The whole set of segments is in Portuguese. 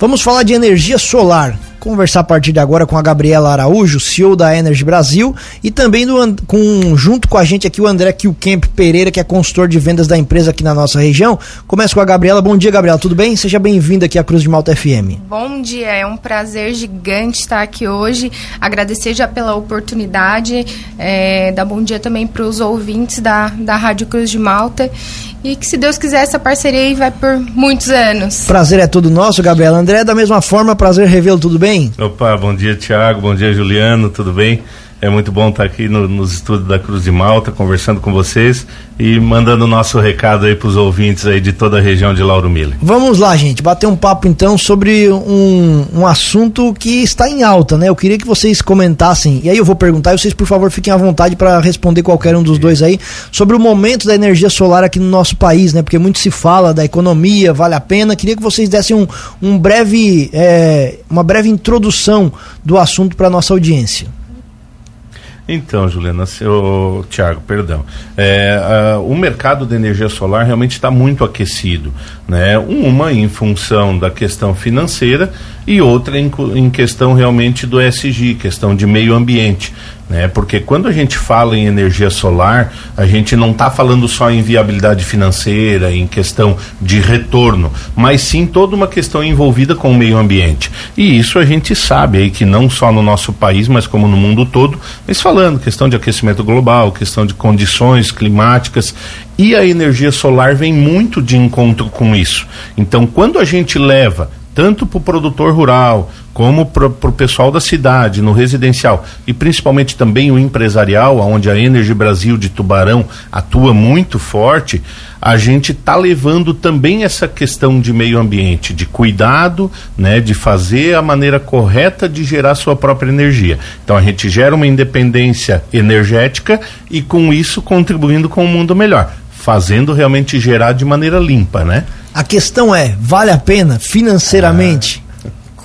Vamos falar de energia solar. Conversar a partir de agora com a Gabriela Araújo, CEO da Energy Brasil, e também do, com, junto com a gente aqui o André Kilkemp Pereira, que é consultor de vendas da empresa aqui na nossa região. Começa com a Gabriela. Bom dia, Gabriela. Tudo bem? Seja bem-vinda aqui à Cruz de Malta FM. Bom dia. É um prazer gigante estar aqui hoje. Agradecer já pela oportunidade. É, dar bom dia também para os ouvintes da, da Rádio Cruz de Malta e que se Deus quiser essa parceria aí vai por muitos anos. Prazer é todo nosso, Gabriela. André, da mesma forma, prazer revê-lo, tudo bem? Opa, bom dia Tiago, bom dia Juliano, tudo bem? É muito bom estar aqui no, nos estúdios da Cruz de Malta, conversando com vocês e mandando o nosso recado aí para os ouvintes aí de toda a região de Lauro Miller. Vamos lá, gente, bater um papo então sobre um, um assunto que está em alta, né? Eu queria que vocês comentassem, e aí eu vou perguntar, e vocês por favor fiquem à vontade para responder qualquer um dos dois aí, sobre o momento da energia solar aqui no nosso país, né? Porque muito se fala da economia, vale a pena. Queria que vocês dessem um, um breve, é, uma breve introdução do assunto para nossa audiência. Então, Juliana, seu Tiago, perdão. É, a, o mercado da energia solar realmente está muito aquecido, né? Uma em função da questão financeira e outra em, em questão realmente do SG, questão de meio ambiente né? Porque quando a gente fala em energia solar, a gente não está falando só em viabilidade financeira, em questão de retorno, mas sim toda uma questão envolvida com o meio ambiente. E isso a gente sabe aí que não só no nosso país, mas como no mundo todo, mas falando questão de aquecimento global, questão de condições climáticas e a energia solar vem muito de encontro com isso. Então, quando a gente leva tanto para o produtor rural como para o pessoal da cidade, no residencial e principalmente também o empresarial, onde a Energy Brasil de Tubarão atua muito forte, a gente está levando também essa questão de meio ambiente, de cuidado, né, de fazer a maneira correta de gerar sua própria energia. Então a gente gera uma independência energética e com isso contribuindo com um mundo melhor, fazendo realmente gerar de maneira limpa, né? A questão é, vale a pena financeiramente? Ah.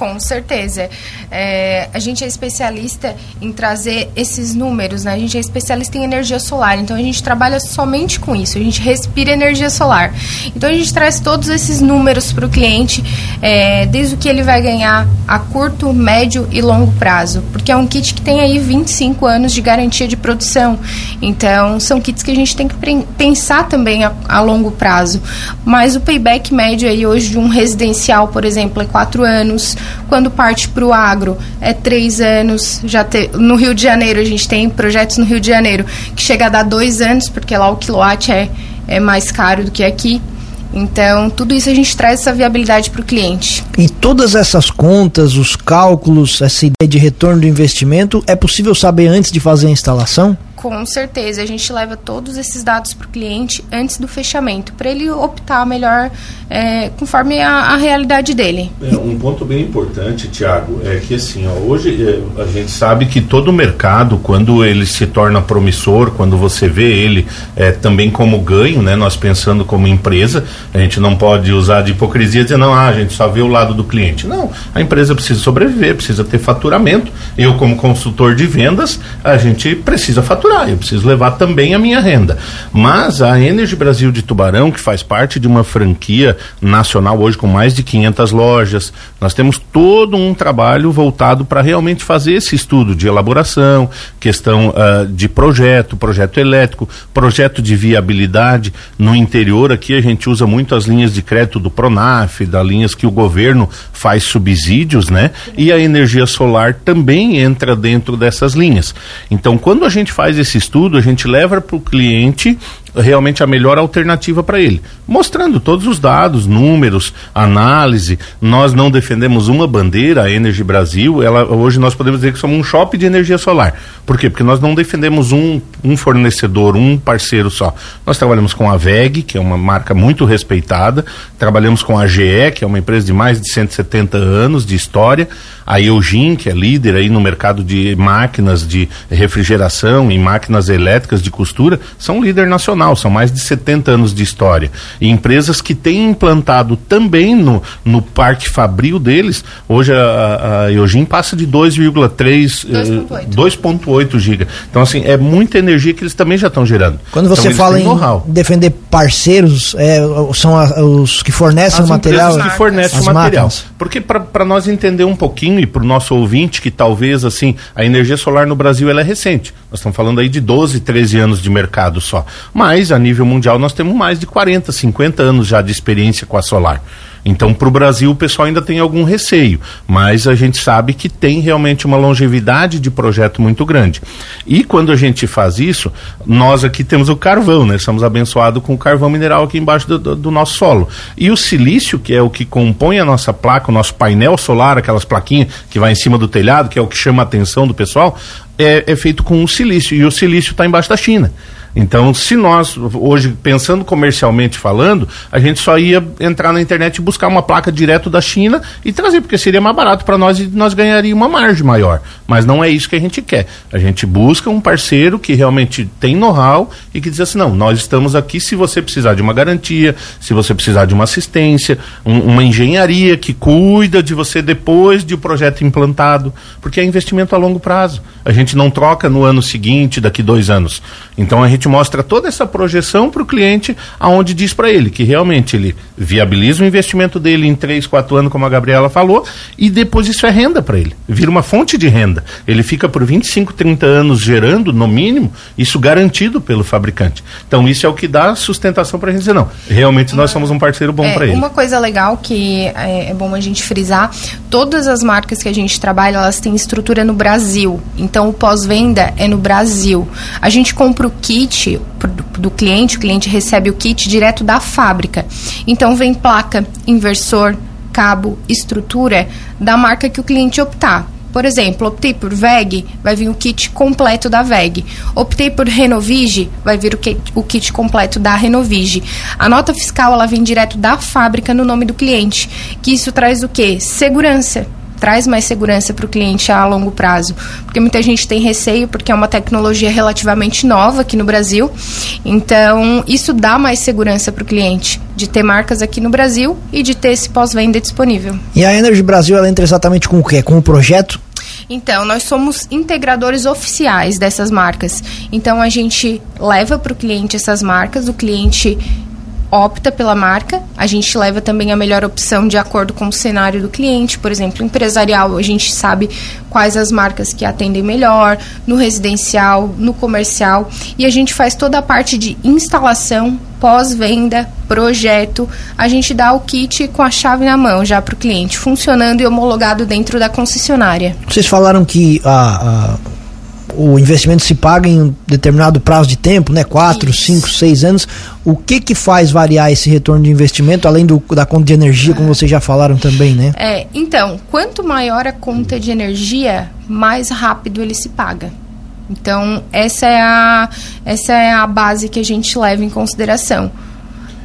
Com certeza. É, a gente é especialista em trazer esses números, né? A gente é especialista em energia solar, então a gente trabalha somente com isso, a gente respira energia solar. Então a gente traz todos esses números para o cliente, é, desde o que ele vai ganhar a curto, médio e longo prazo, porque é um kit que tem aí 25 anos de garantia de produção. Então são kits que a gente tem que pensar também a, a longo prazo. Mas o payback médio aí hoje de um residencial, por exemplo, é 4 anos. Quando parte para o agro, é três anos. Já te, no Rio de Janeiro, a gente tem projetos no Rio de Janeiro que chega a dar dois anos, porque lá o quilowatt é, é mais caro do que aqui. Então, tudo isso a gente traz essa viabilidade para o cliente. Em todas essas contas, os cálculos, essa ideia de retorno do investimento, é possível saber antes de fazer a instalação? Com certeza, a gente leva todos esses dados para o cliente antes do fechamento, para ele optar melhor é, conforme a, a, realidade dele. É, um ponto bem importante, Tiago, é que assim, ó, hoje é, a gente sabe que todo mercado, quando ele se torna promissor, quando você vê ele é, também como ganho, né, nós pensando como empresa, a gente não pode usar de hipocrisia e dizer, não, ah, a gente só vê o lado do cliente. Não, a empresa precisa sobreviver, precisa ter faturamento. Eu, como consultor de vendas, a gente precisa faturar eu preciso levar também a minha renda. Mas a Energy Brasil de Tubarão, que faz parte de uma franquia nacional hoje com mais de 500 lojas, nós temos todo um trabalho voltado para realmente fazer esse estudo de elaboração, questão uh, de projeto, projeto elétrico, projeto de viabilidade. No interior aqui a gente usa muito as linhas de crédito do Pronaf, das linhas que o governo faz subsídios, né? E a energia solar também entra dentro dessas linhas. Então, quando a gente faz esse estudo, a gente leva para o cliente realmente a melhor alternativa para ele, mostrando todos os dados, números, análise. Nós não defendemos uma bandeira, a Energy Brasil. Ela, hoje nós podemos dizer que somos um shopping de energia solar. Por quê? Porque nós não defendemos um, um fornecedor, um parceiro só. Nós trabalhamos com a VEG, que é uma marca muito respeitada, trabalhamos com a GE, que é uma empresa de mais de 170 anos de história, a Eugin, que é líder aí no mercado de máquinas de refrigeração e máquinas elétricas de costura, são líder nacional tradicional, são mais de 70 anos de história. E empresas que têm implantado também no, no parque fabril deles, hoje a, a Eugene passa de 2,3, 2,8 giga. Então, assim, é muita energia que eles também já estão gerando. Quando você então, fala em defender parceiros, é, são a, os que fornecem As o material? que fornecem o material. Máquinas. Porque para nós entender um pouquinho e para o nosso ouvinte que talvez, assim, a energia solar no Brasil ela é recente. Nós estamos falando aí de 12, 13 anos de mercado só. Mas, a nível mundial, nós temos mais de 40, 50 anos já de experiência com a solar. Então, para o Brasil, o pessoal ainda tem algum receio, mas a gente sabe que tem realmente uma longevidade de projeto muito grande. E quando a gente faz isso, nós aqui temos o carvão, né? Somos abençoados com o carvão mineral aqui embaixo do, do, do, nosso solo. E o silício, que é o que compõe a nossa placa, o nosso painel solar, aquelas plaquinhas que vai em cima do telhado, que é o que chama a atenção do pessoal, é, é feito com o silício. E o silício está embaixo da China. Então, se nós, hoje, pensando comercialmente falando, a gente só ia entrar na internet e buscar uma placa direto da China e trazer, porque seria mais barato para nós e nós ganharíamos uma margem maior. Mas não é isso que a gente quer. A gente busca um parceiro que realmente tem know-how e que diz assim: não, nós estamos aqui se você precisar de uma garantia, se você precisar de uma assistência, um, uma engenharia que cuida de você depois de o projeto implantado, porque é investimento a longo prazo. A gente não troca no ano seguinte, daqui dois anos. Então a gente mostra toda essa projeção para o cliente, aonde diz para ele que realmente ele viabiliza o investimento dele em 3, 4 anos, como a Gabriela falou, e depois isso é renda para ele. Vira uma fonte de renda. Ele fica por 25, 30 anos gerando, no mínimo, isso garantido pelo fabricante. Então isso é o que dá sustentação para a gente dizer, não, realmente nós somos um parceiro bom é, para ele. Uma coisa legal que é, é bom a gente frisar, todas as marcas que a gente trabalha, elas têm estrutura no Brasil. Então o pós-venda é no Brasil. A gente compra o kit do cliente, o cliente recebe o kit direto da fábrica. Então vem placa, inversor, cabo, estrutura da marca que o cliente optar. Por exemplo, optei por VEG, vai vir o kit completo da VEG. Optei por Renovige, vai vir o kit, o kit completo da Renovige. A nota fiscal ela vem direto da fábrica no nome do cliente, que isso traz o quê? Segurança traz mais segurança para o cliente a longo prazo. Porque muita gente tem receio, porque é uma tecnologia relativamente nova aqui no Brasil. Então, isso dá mais segurança para o cliente, de ter marcas aqui no Brasil e de ter esse pós-venda disponível. E a Energy Brasil, ela entra exatamente com o quê? Com o projeto? Então, nós somos integradores oficiais dessas marcas. Então, a gente leva para o cliente essas marcas, o cliente opta pela marca, a gente leva também a melhor opção de acordo com o cenário do cliente, por exemplo, empresarial, a gente sabe quais as marcas que atendem melhor, no residencial, no comercial, e a gente faz toda a parte de instalação, pós-venda, projeto, a gente dá o kit com a chave na mão já para o cliente, funcionando e homologado dentro da concessionária. Vocês falaram que a, o investimento se paga em um determinado prazo de tempo, né? Quatro, Isso. cinco, seis anos. O que que faz variar esse retorno de investimento, além do, da conta de energia, como vocês já falaram também, né? É, então, quanto maior a conta de energia, mais rápido ele se paga. Então, essa é a, essa é a base que a gente leva em consideração.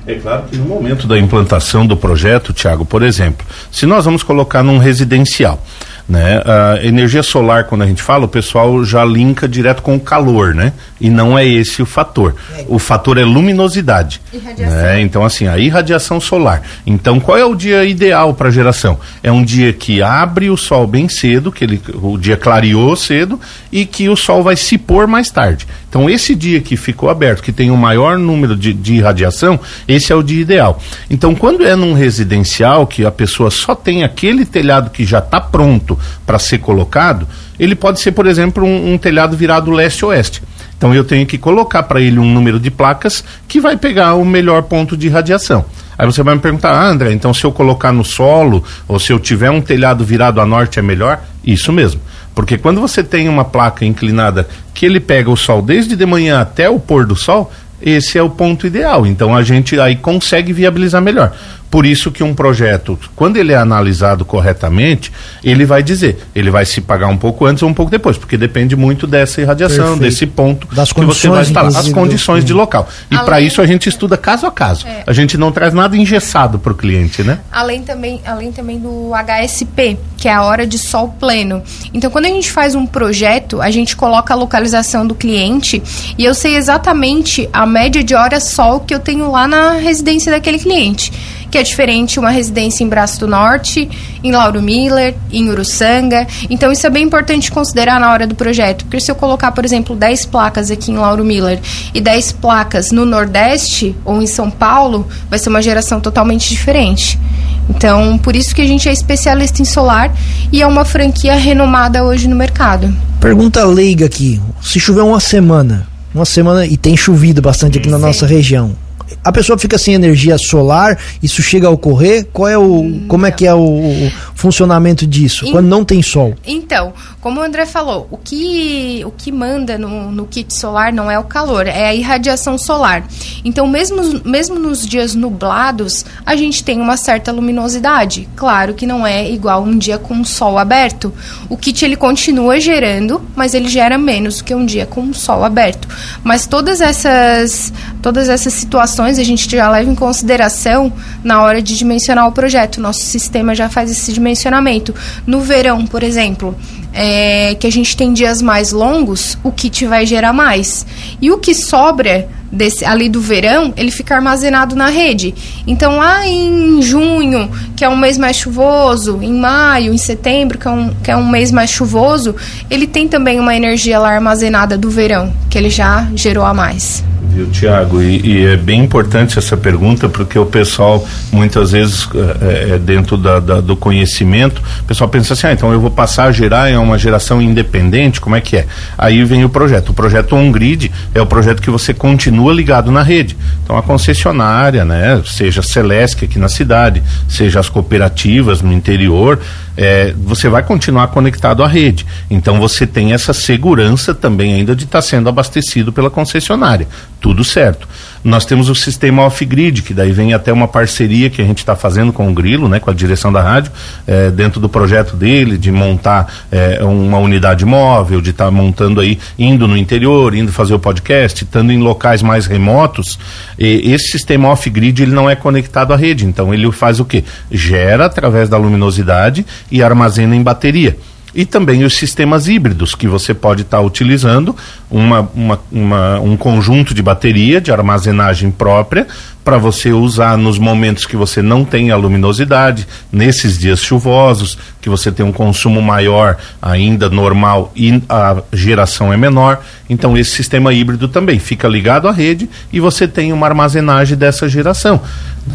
É claro que no momento da implantação do projeto, Tiago, por exemplo, se nós vamos colocar num residencial, né? A energia solar, quando a gente fala, o pessoal já linka direto com o calor, né? E não é esse o fator. O fator é luminosidade. Né? Então, assim, a irradiação solar. Então, qual é o dia ideal para geração? É um dia que abre o sol bem cedo, que ele, o dia clareou cedo, e que o sol vai se pôr mais tarde. Então, esse dia que ficou aberto, que tem o maior número de, de irradiação, esse é o dia ideal. Então, quando é num residencial, que a pessoa só tem aquele telhado que já está pronto para ser colocado, ele pode ser, por exemplo, um, um telhado virado leste-oeste. Então, eu tenho que colocar para ele um número de placas que vai pegar o melhor ponto de radiação. Aí você vai me perguntar, ah, André, então se eu colocar no solo, ou se eu tiver um telhado virado a norte é melhor? Isso mesmo. Porque quando você tem uma placa inclinada que ele pega o sol desde de manhã até o pôr do sol, esse é o ponto ideal. Então a gente aí consegue viabilizar melhor. Por isso que um projeto, quando ele é analisado corretamente, ele vai dizer, ele vai se pagar um pouco antes ou um pouco depois, porque depende muito dessa irradiação, Perfeito. desse ponto das que você vai instalar, as condições de local. E para isso a gente estuda caso a caso. É. A gente não traz nada engessado para o cliente, né? Além também, além também do HSP, que é a hora de sol pleno. Então, quando a gente faz um projeto, a gente coloca a localização do cliente e eu sei exatamente a média de horas sol que eu tenho lá na residência daquele cliente que é diferente uma residência em Braço do Norte, em Lauro Miller, em Uruçanga. Então isso é bem importante considerar na hora do projeto, porque se eu colocar, por exemplo, 10 placas aqui em Lauro Miller e 10 placas no Nordeste ou em São Paulo, vai ser uma geração totalmente diferente. Então, por isso que a gente é especialista em solar e é uma franquia renomada hoje no mercado. Pergunta leiga aqui. Se chover uma semana, uma semana e tem chovido bastante aqui na nossa região, a pessoa fica sem energia solar, isso chega a ocorrer? Qual é o, como é que é o, o funcionamento disso, quando não tem sol? Então, como o André falou, o que, o que manda no, no kit solar não é o calor, é a irradiação solar. Então, mesmo, mesmo nos dias nublados, a gente tem uma certa luminosidade. Claro que não é igual um dia com o sol aberto. O kit ele continua gerando, mas ele gera menos do que um dia com o sol aberto. Mas todas essas, todas essas situações a gente já leva em consideração na hora de dimensionar o projeto. Nosso sistema já faz esse dimensionamento. No verão, por exemplo, é, que a gente tem dias mais longos, o kit vai gerar mais. E o que sobra desse, ali do verão, ele fica armazenado na rede. Então, lá em junho, que é um mês mais chuvoso, em maio, em setembro, que é um, que é um mês mais chuvoso, ele tem também uma energia lá armazenada do verão, que ele já gerou a mais viu, Tiago? E, e, é bem importante essa pergunta, porque o pessoal, muitas vezes, é, é dentro da, da, do conhecimento, o pessoal pensa assim, ah, então eu vou passar a gerar em uma geração independente, como é que é? Aí vem o projeto. O projeto OnGrid é o projeto que você continua ligado na rede. Então a concessionária, né, seja a Celesc aqui na cidade, seja as cooperativas no interior, é, você vai continuar conectado à rede. Então você tem essa segurança também ainda de estar tá sendo abastecido pela concessionária. Tudo certo. Nós temos o sistema off-grid, que daí vem até uma parceria que a gente está fazendo com o Grilo, né, com a direção da rádio, é, dentro do projeto dele, de montar é, uma unidade móvel, de estar tá montando aí, indo no interior, indo fazer o podcast, estando em locais mais remotos. E esse sistema off-grid ele não é conectado à rede, então ele faz o quê? Gera através da luminosidade e armazena em bateria. E também os sistemas híbridos que você pode estar tá utilizando uma, uma, uma, um conjunto de bateria de armazenagem própria para você usar nos momentos que você não tem a luminosidade, nesses dias chuvosos, que você tem um consumo maior ainda normal e a geração é menor. Então esse sistema híbrido também fica ligado à rede e você tem uma armazenagem dessa geração.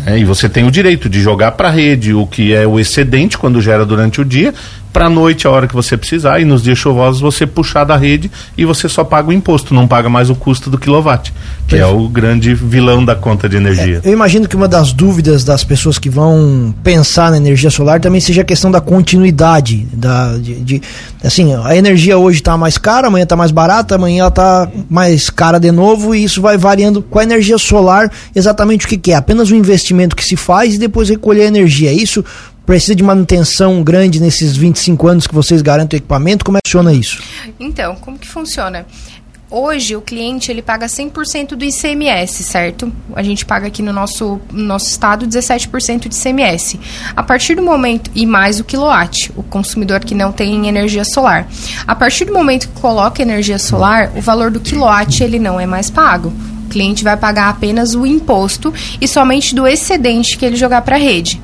Né? E você tem o direito de jogar para a rede o que é o excedente quando gera durante o dia, para a noite, a hora que você precisar, e nos dias chuvosos você puxar da rede e você só paga o imposto, não paga mais o custo do quilowatt, que é o grande vilão da conta de energia. É, eu imagino que uma das dúvidas das pessoas que vão pensar na energia solar também seja a questão da continuidade, da, de, de assim, a energia hoje está mais cara, amanhã está mais barata, amanhã ela está mais cara de novo e isso vai variando com a energia solar, exatamente o que, que é, apenas um investimento que se faz e depois recolher a energia, é isso precisa de manutenção grande nesses 25 anos que vocês garantem o equipamento? Como é que funciona isso? Então, como que funciona? Hoje o cliente ele paga 100% do ICMS, certo? A gente paga aqui no nosso, no nosso estado 17% de ICMS. A partir do momento e mais o quilowatt, o consumidor que não tem energia solar. A partir do momento que coloca energia solar, o valor do quilowatt ele não é mais pago. O cliente vai pagar apenas o imposto e somente do excedente que ele jogar para a rede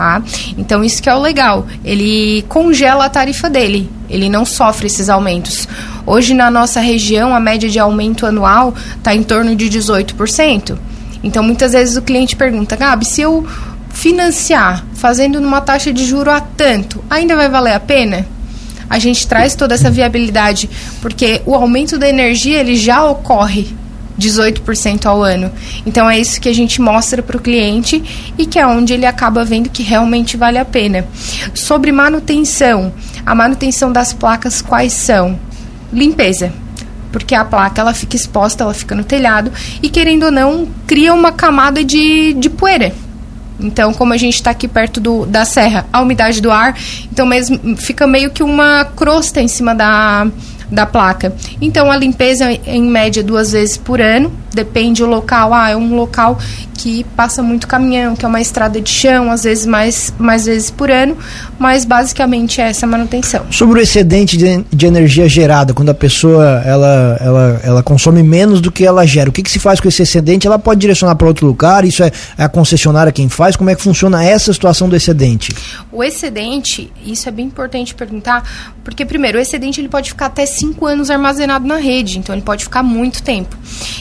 tá? Então isso que é o legal, ele congela a tarifa dele, ele não sofre esses aumentos. Hoje na nossa região a média de aumento anual está em torno de 18%. Então muitas vezes o cliente pergunta, Gabi, se eu financiar fazendo numa taxa de juro a tanto, ainda vai valer a pena? A gente traz toda essa viabilidade porque o aumento da energia ele já ocorre 18% ao ano. Então é isso que a gente mostra para o cliente e que é onde ele acaba vendo que realmente vale a pena. Sobre manutenção, a manutenção das placas quais são? Limpeza porque a placa ela fica exposta, ela fica no telhado e querendo ou não cria uma camada de, de poeira. Então, como a gente está aqui perto do, da serra, a umidade do ar, então mesmo fica meio que uma crosta em cima da, da placa. Então a limpeza em média duas vezes por ano, depende do local. Ah, é um local que passa muito caminhão, que é uma estrada de chão, às vezes mais, mais vezes por ano, mas basicamente é essa manutenção. Sobre o excedente de, de energia gerada, quando a pessoa ela, ela, ela consome menos do que ela gera, o que, que se faz com esse excedente? Ela pode direcionar para outro lugar? Isso é, é a concessionária quem faz? Como é que funciona essa situação do excedente? O excedente, isso é bem importante perguntar, porque primeiro, o excedente ele pode ficar até 5 anos armazenado na rede, então ele pode ficar muito tempo.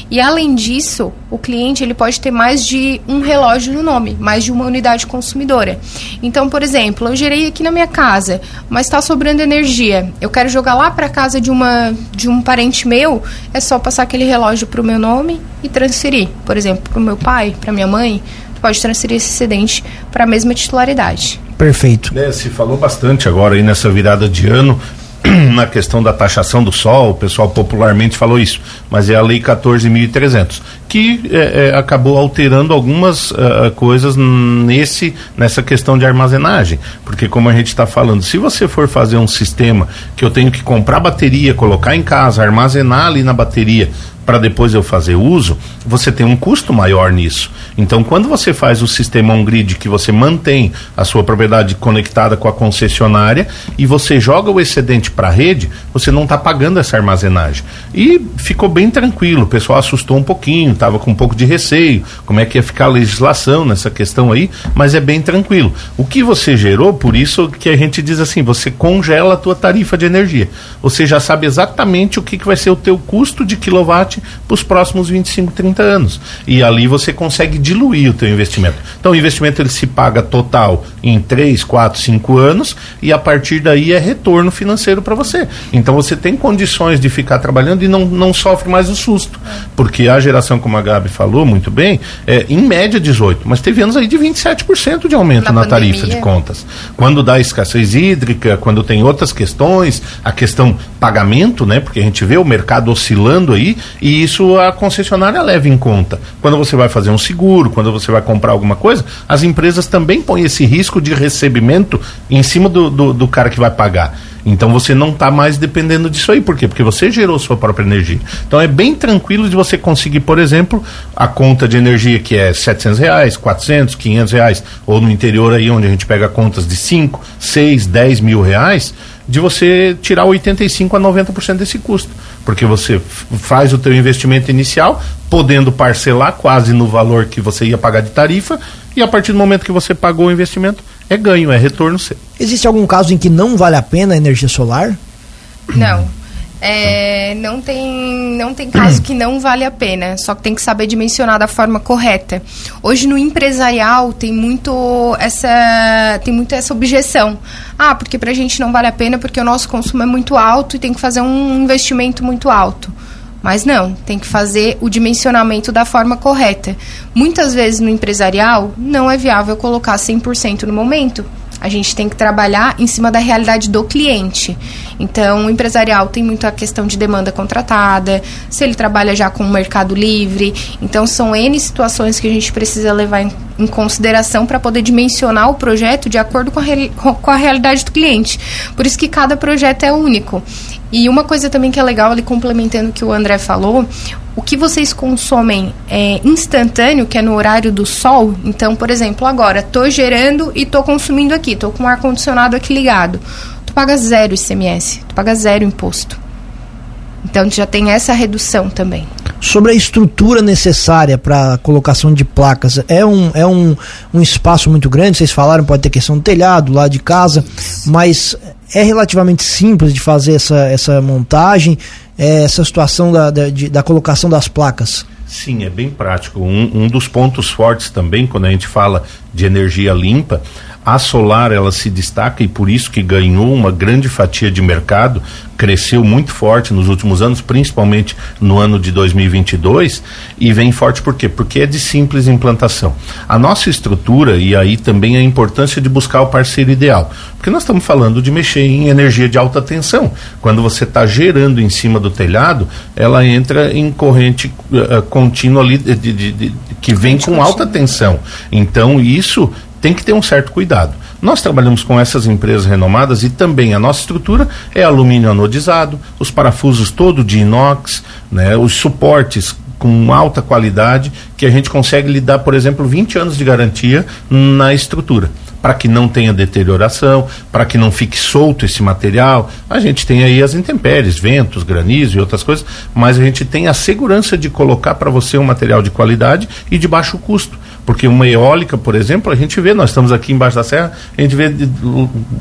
E além disso, o cliente ele pode ter mais de um relógio no nome, mais de uma unidade consumidora. Então, por exemplo, eu gerei aqui na minha casa, mas está sobrando energia. Eu quero jogar lá para casa de uma de um parente meu, é só passar aquele relógio para o meu nome e transferir. Por exemplo, para o meu pai, para minha mãe, pode transferir esse excedente para a mesma titularidade. Perfeito. É, se falou bastante agora aí nessa virada de ano na questão da taxação do sol, o pessoal popularmente falou isso, mas é a Lei 14.300, que é, é, acabou alterando algumas uh, coisas nesse, nessa questão de armazenagem. Porque, como a gente está falando, se você for fazer um sistema que eu tenho que comprar bateria, colocar em casa, armazenar ali na bateria, para depois eu fazer uso, você tem um custo maior nisso. Então, quando você faz o sistema on-grid, que você mantém a sua propriedade conectada com a concessionária e você joga o excedente para a rede, você não está pagando essa armazenagem. E ficou bem tranquilo, o pessoal assustou um pouquinho, estava com um pouco de receio, como é que ia ficar a legislação nessa questão aí, mas é bem tranquilo. O que você gerou, por isso que a gente diz assim, você congela a tua tarifa de energia. Você já sabe exatamente o que, que vai ser o teu custo de quilowatt para os próximos 25, 30 anos. E ali você consegue diluir o teu investimento. Então o investimento ele se paga total em 3, 4, 5 anos e a partir daí é retorno financeiro para você. Então você tem condições de ficar trabalhando e não, não sofre mais o susto. Porque a geração, como a Gabi falou muito bem, é em média 18, mas teve anos aí de 27% de aumento na, na tarifa de contas. Quando dá escassez hídrica, quando tem outras questões, a questão pagamento, né? Porque a gente vê o mercado oscilando aí e e isso a concessionária leva em conta. Quando você vai fazer um seguro, quando você vai comprar alguma coisa, as empresas também põem esse risco de recebimento em cima do, do, do cara que vai pagar. Então você não está mais dependendo disso aí. Por quê? Porque você gerou sua própria energia. Então é bem tranquilo de você conseguir, por exemplo, a conta de energia que é 700 reais, 400, 500 reais, ou no interior aí onde a gente pega contas de 5, 6, 10 mil reais, de você tirar 85 a 90% desse custo porque você faz o teu investimento inicial, podendo parcelar quase no valor que você ia pagar de tarifa, e a partir do momento que você pagou o investimento, é ganho, é retorno seu. Existe algum caso em que não vale a pena a energia solar? Não. É, não tem não tem caso que não vale a pena, só que tem que saber dimensionar da forma correta. Hoje no empresarial tem muito essa tem muito essa objeção. Ah, porque para a gente não vale a pena porque o nosso consumo é muito alto e tem que fazer um investimento muito alto. Mas não, tem que fazer o dimensionamento da forma correta. Muitas vezes no empresarial não é viável colocar 100% no momento, a gente tem que trabalhar em cima da realidade do cliente. Então, o empresarial tem muito a questão de demanda contratada, se ele trabalha já com o mercado livre. Então, são N situações que a gente precisa levar em, em consideração para poder dimensionar o projeto de acordo com a, com a realidade do cliente. Por isso que cada projeto é único. E uma coisa também que é legal, ali complementando o que o André falou, o que vocês consomem é instantâneo, que é no horário do sol. Então, por exemplo, agora estou gerando e estou consumindo aqui, estou com o ar condicionado aqui ligado. Tu paga zero ICMS, tu paga zero imposto. Então já tem essa redução também. Sobre a estrutura necessária para colocação de placas, é um, é um, um espaço muito grande, vocês falaram, pode ter questão do telhado, lá de casa, mas é relativamente simples de fazer essa, essa montagem é, essa situação da, da, de, da colocação das placas? Sim, é bem prático. Um, um dos pontos fortes também, quando a gente fala de energia limpa, a solar ela se destaca e por isso que ganhou uma grande fatia de mercado, cresceu muito forte nos últimos anos, principalmente no ano de 2022 e vem forte por quê? Porque é de simples implantação. A nossa estrutura e aí também a importância de buscar o parceiro ideal, porque nós estamos falando de mexer em energia de alta tensão. Quando você está gerando em cima do telhado, ela entra em corrente uh, contínua ali de, de, de, que vem com alta tensão. Então isso tem que ter um certo cuidado. Nós trabalhamos com essas empresas renomadas e também a nossa estrutura é alumínio anodizado, os parafusos todo de inox, né, os suportes com alta qualidade que a gente consegue lhe dar, por exemplo, 20 anos de garantia na estrutura para que não tenha deterioração, para que não fique solto esse material. A gente tem aí as intempéries, ventos, granizo e outras coisas, mas a gente tem a segurança de colocar para você um material de qualidade e de baixo custo. Porque uma eólica, por exemplo, a gente vê, nós estamos aqui embaixo da serra, a gente vê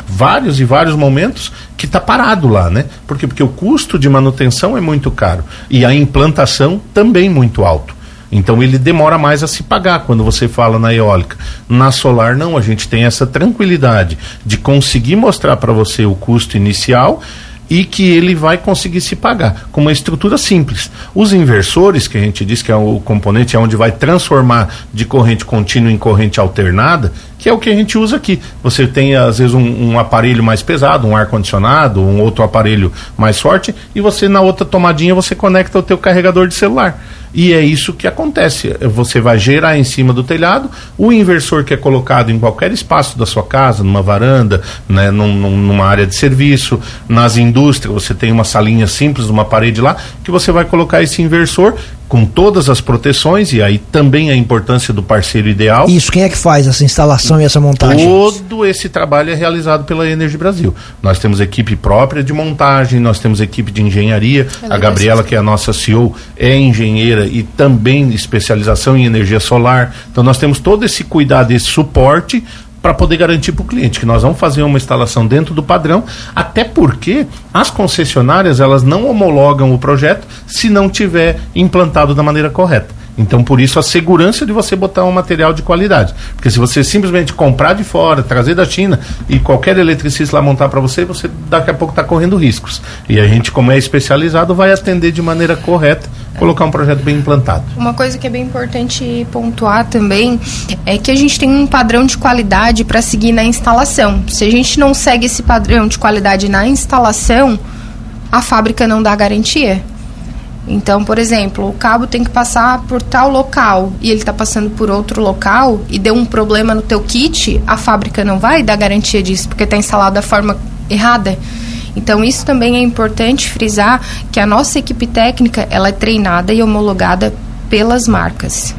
vários e vários momentos que está parado lá, né? Porque, porque o custo de manutenção é muito caro e a implantação também muito alto. Então ele demora mais a se pagar quando você fala na eólica. Na solar não, a gente tem essa tranquilidade de conseguir mostrar para você o custo inicial e que ele vai conseguir se pagar com uma estrutura simples. Os inversores, que a gente diz que é o componente é onde vai transformar de corrente contínua em corrente alternada, que é o que a gente usa aqui. Você tem às vezes um, um aparelho mais pesado, um ar condicionado, um outro aparelho mais forte e você na outra tomadinha você conecta o teu carregador de celular. E é isso que acontece. Você vai gerar em cima do telhado, o inversor que é colocado em qualquer espaço da sua casa, numa varanda, né, num, numa área de serviço, nas indústrias, você tem uma salinha simples, uma parede lá, que você vai colocar esse inversor com todas as proteções e aí também a importância do parceiro ideal. Isso, quem é que faz essa instalação e essa montagem? Todo esse trabalho é realizado pela Energia Brasil. Nós temos equipe própria de montagem, nós temos equipe de engenharia. A Gabriela, que é a nossa CEO, é engenheira e também especialização em energia solar. Então nós temos todo esse cuidado, esse suporte para poder garantir para o cliente que nós vamos fazer uma instalação dentro do padrão, até porque as concessionárias elas não homologam o projeto se não tiver implantado da maneira correta. Então, por isso, a segurança de você botar um material de qualidade. Porque se você simplesmente comprar de fora, trazer da China e qualquer eletricista lá montar para você, você daqui a pouco está correndo riscos. E a gente, como é especializado, vai atender de maneira correta, colocar um projeto bem implantado. Uma coisa que é bem importante pontuar também é que a gente tem um padrão de qualidade para seguir na instalação. Se a gente não segue esse padrão de qualidade na instalação, a fábrica não dá garantia. Então, por exemplo, o cabo tem que passar por tal local e ele está passando por outro local e deu um problema no teu kit, a fábrica não vai dar garantia disso porque está instalado da forma errada. Então, isso também é importante frisar que a nossa equipe técnica ela é treinada e homologada pelas marcas.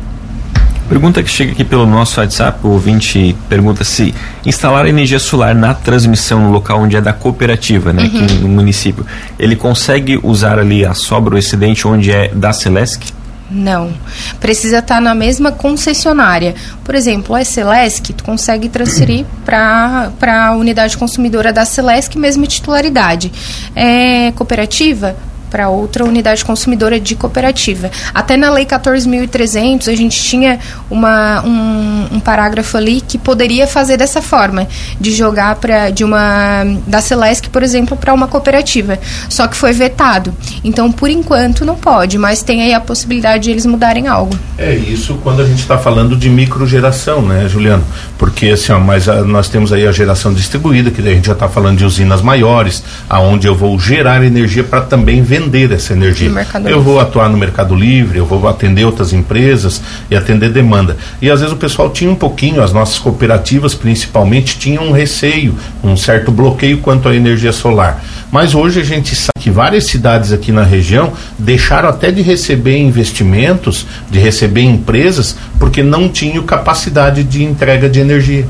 Pergunta que chega aqui pelo nosso WhatsApp, o ouvinte pergunta se instalar energia solar na transmissão no local onde é da cooperativa, né, uhum. aqui no município, ele consegue usar ali a sobra, o excedente onde é da Celesc? Não. Precisa estar na mesma concessionária. Por exemplo, a Celesc, tu consegue transferir para a unidade consumidora da Celesc, mesma titularidade. É cooperativa? Para outra unidade consumidora de cooperativa. Até na Lei 14.300 a gente tinha uma, um, um, parágrafo ali que poderia fazer dessa forma, de jogar para de uma da Celesc, por exemplo, para uma cooperativa. Só que foi vetado. Então, por enquanto, não pode, mas tem aí a possibilidade de eles mudarem algo. É isso quando a gente está falando de microgeração, né, Juliano? Porque assim, ó, mas a, nós temos aí a geração distribuída, que a gente já está falando de usinas maiores, aonde eu vou gerar energia para também vender vender essa energia. Eu vou atuar no Mercado Livre, eu vou atender outras empresas e atender demanda. E às vezes o pessoal tinha um pouquinho, as nossas cooperativas principalmente, tinham um receio, um certo bloqueio quanto à energia solar. Mas hoje a gente sabe que várias cidades aqui na região deixaram até de receber investimentos, de receber empresas, porque não tinham capacidade de entrega de energia.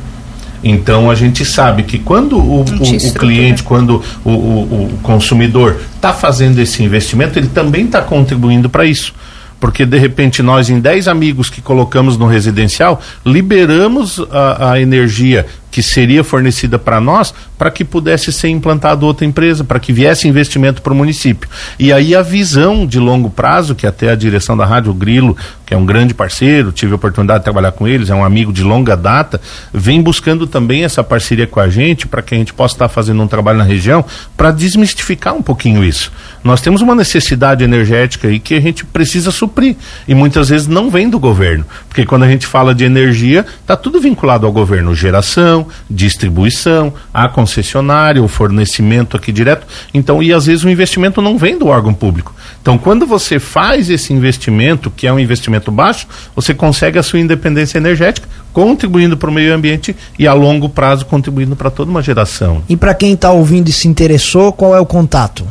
Então a gente sabe que quando o, o, o cliente, quando o, o consumidor está fazendo esse investimento, ele também está contribuindo para isso. Porque de repente nós em 10 amigos que colocamos no residencial liberamos a, a energia que seria fornecida para nós para que pudesse ser implantado outra empresa, para que viesse investimento para o município. E aí a visão de longo prazo, que até a direção da rádio, Grilo, que é um grande parceiro, tive a oportunidade de trabalhar com eles, é um amigo de longa data, vem buscando também essa parceria com a gente para que a gente possa estar fazendo um trabalho na região para desmistificar um pouquinho isso. Nós temos uma necessidade energética aí que a gente precisa suprir e muitas vezes não vem do governo, porque quando a gente fala de energia, está tudo vinculado ao governo, geração, distribuição, a concessionária, o fornecimento aqui direto. Então, e às vezes o investimento não vem do órgão público. Então, quando você faz esse investimento, que é um investimento baixo, você consegue a sua independência energética, contribuindo para o meio ambiente e a longo prazo contribuindo para toda uma geração. E para quem está ouvindo e se interessou, qual é o contato?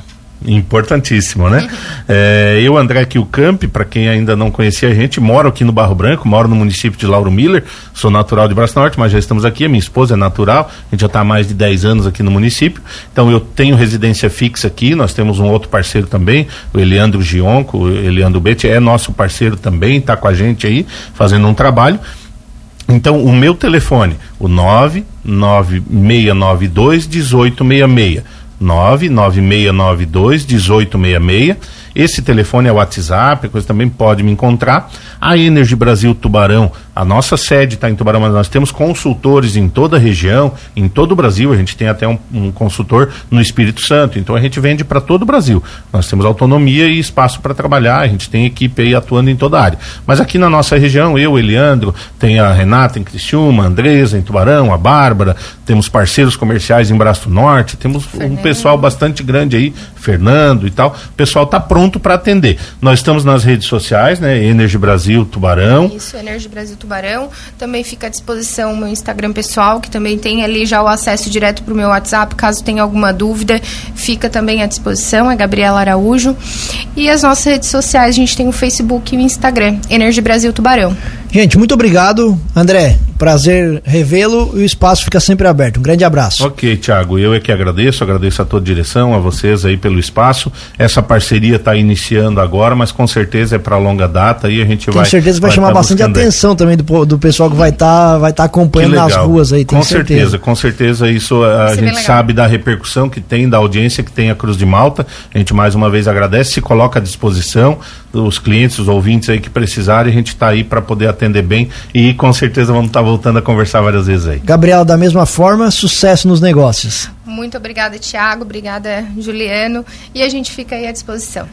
Importantíssimo, né? É, eu, André Kilcamp, para quem ainda não conhecia a gente, moro aqui no Barro Branco, moro no município de Lauro Miller, sou natural de Braço Norte, mas já estamos aqui, a minha esposa é natural, a gente já está há mais de 10 anos aqui no município, então eu tenho residência fixa aqui, nós temos um outro parceiro também, o Eliandro Gionco, o Eliandro Betti, é nosso parceiro também, está com a gente aí, fazendo um trabalho. Então, o meu telefone, o 99692 1866 99692 1866. Esse telefone é o WhatsApp, coisa também pode me encontrar. A Energy Brasil Tubarão, a nossa sede está em Tubarão, mas nós temos consultores em toda a região, em todo o Brasil. A gente tem até um, um consultor no Espírito Santo, então a gente vende para todo o Brasil. Nós temos autonomia e espaço para trabalhar, a gente tem equipe aí atuando em toda a área. Mas aqui na nossa região, eu, Eliandro, tem a Renata em Criciúma, a Andresa em Tubarão, a Bárbara, temos parceiros comerciais em Braço Norte, temos um pessoal bastante grande aí, Fernando e tal. O pessoal está pronto para atender. Nós estamos nas redes sociais, né? Energy Brasil Tubarão. Isso, Energy Brasil Tubarão. Também fica à disposição o meu Instagram pessoal, que também tem ali já o acesso direto para o meu WhatsApp, caso tenha alguma dúvida, fica também à disposição, é Gabriela Araújo. E as nossas redes sociais, a gente tem o Facebook e o Instagram, Energy Brasil Tubarão. Gente, muito obrigado, André. Prazer revê-lo e o espaço fica sempre aberto. Um grande abraço. Ok, Tiago, eu é que agradeço, agradeço a toda a direção, a vocês aí pelo espaço. Essa parceria está iniciando agora, mas com certeza é para longa data e a gente tenho vai. Com certeza vai, vai chamar tá bastante atenção aí. também do, do pessoal que vai estar tá, vai tá acompanhando nas ruas aí. Com certeza. certeza, com certeza isso a, gente sabe da repercussão que tem, da audiência que tem a Cruz de Malta. A gente mais uma vez agradece, se coloca à disposição os clientes, os ouvintes aí que precisarem, a gente está aí para poder atender bem e com certeza vamos estar tá voltando a conversar várias vezes aí. Gabriela, da mesma forma, sucesso nos negócios. Muito obrigada, Tiago. Obrigada, Juliano. E a gente fica aí à disposição.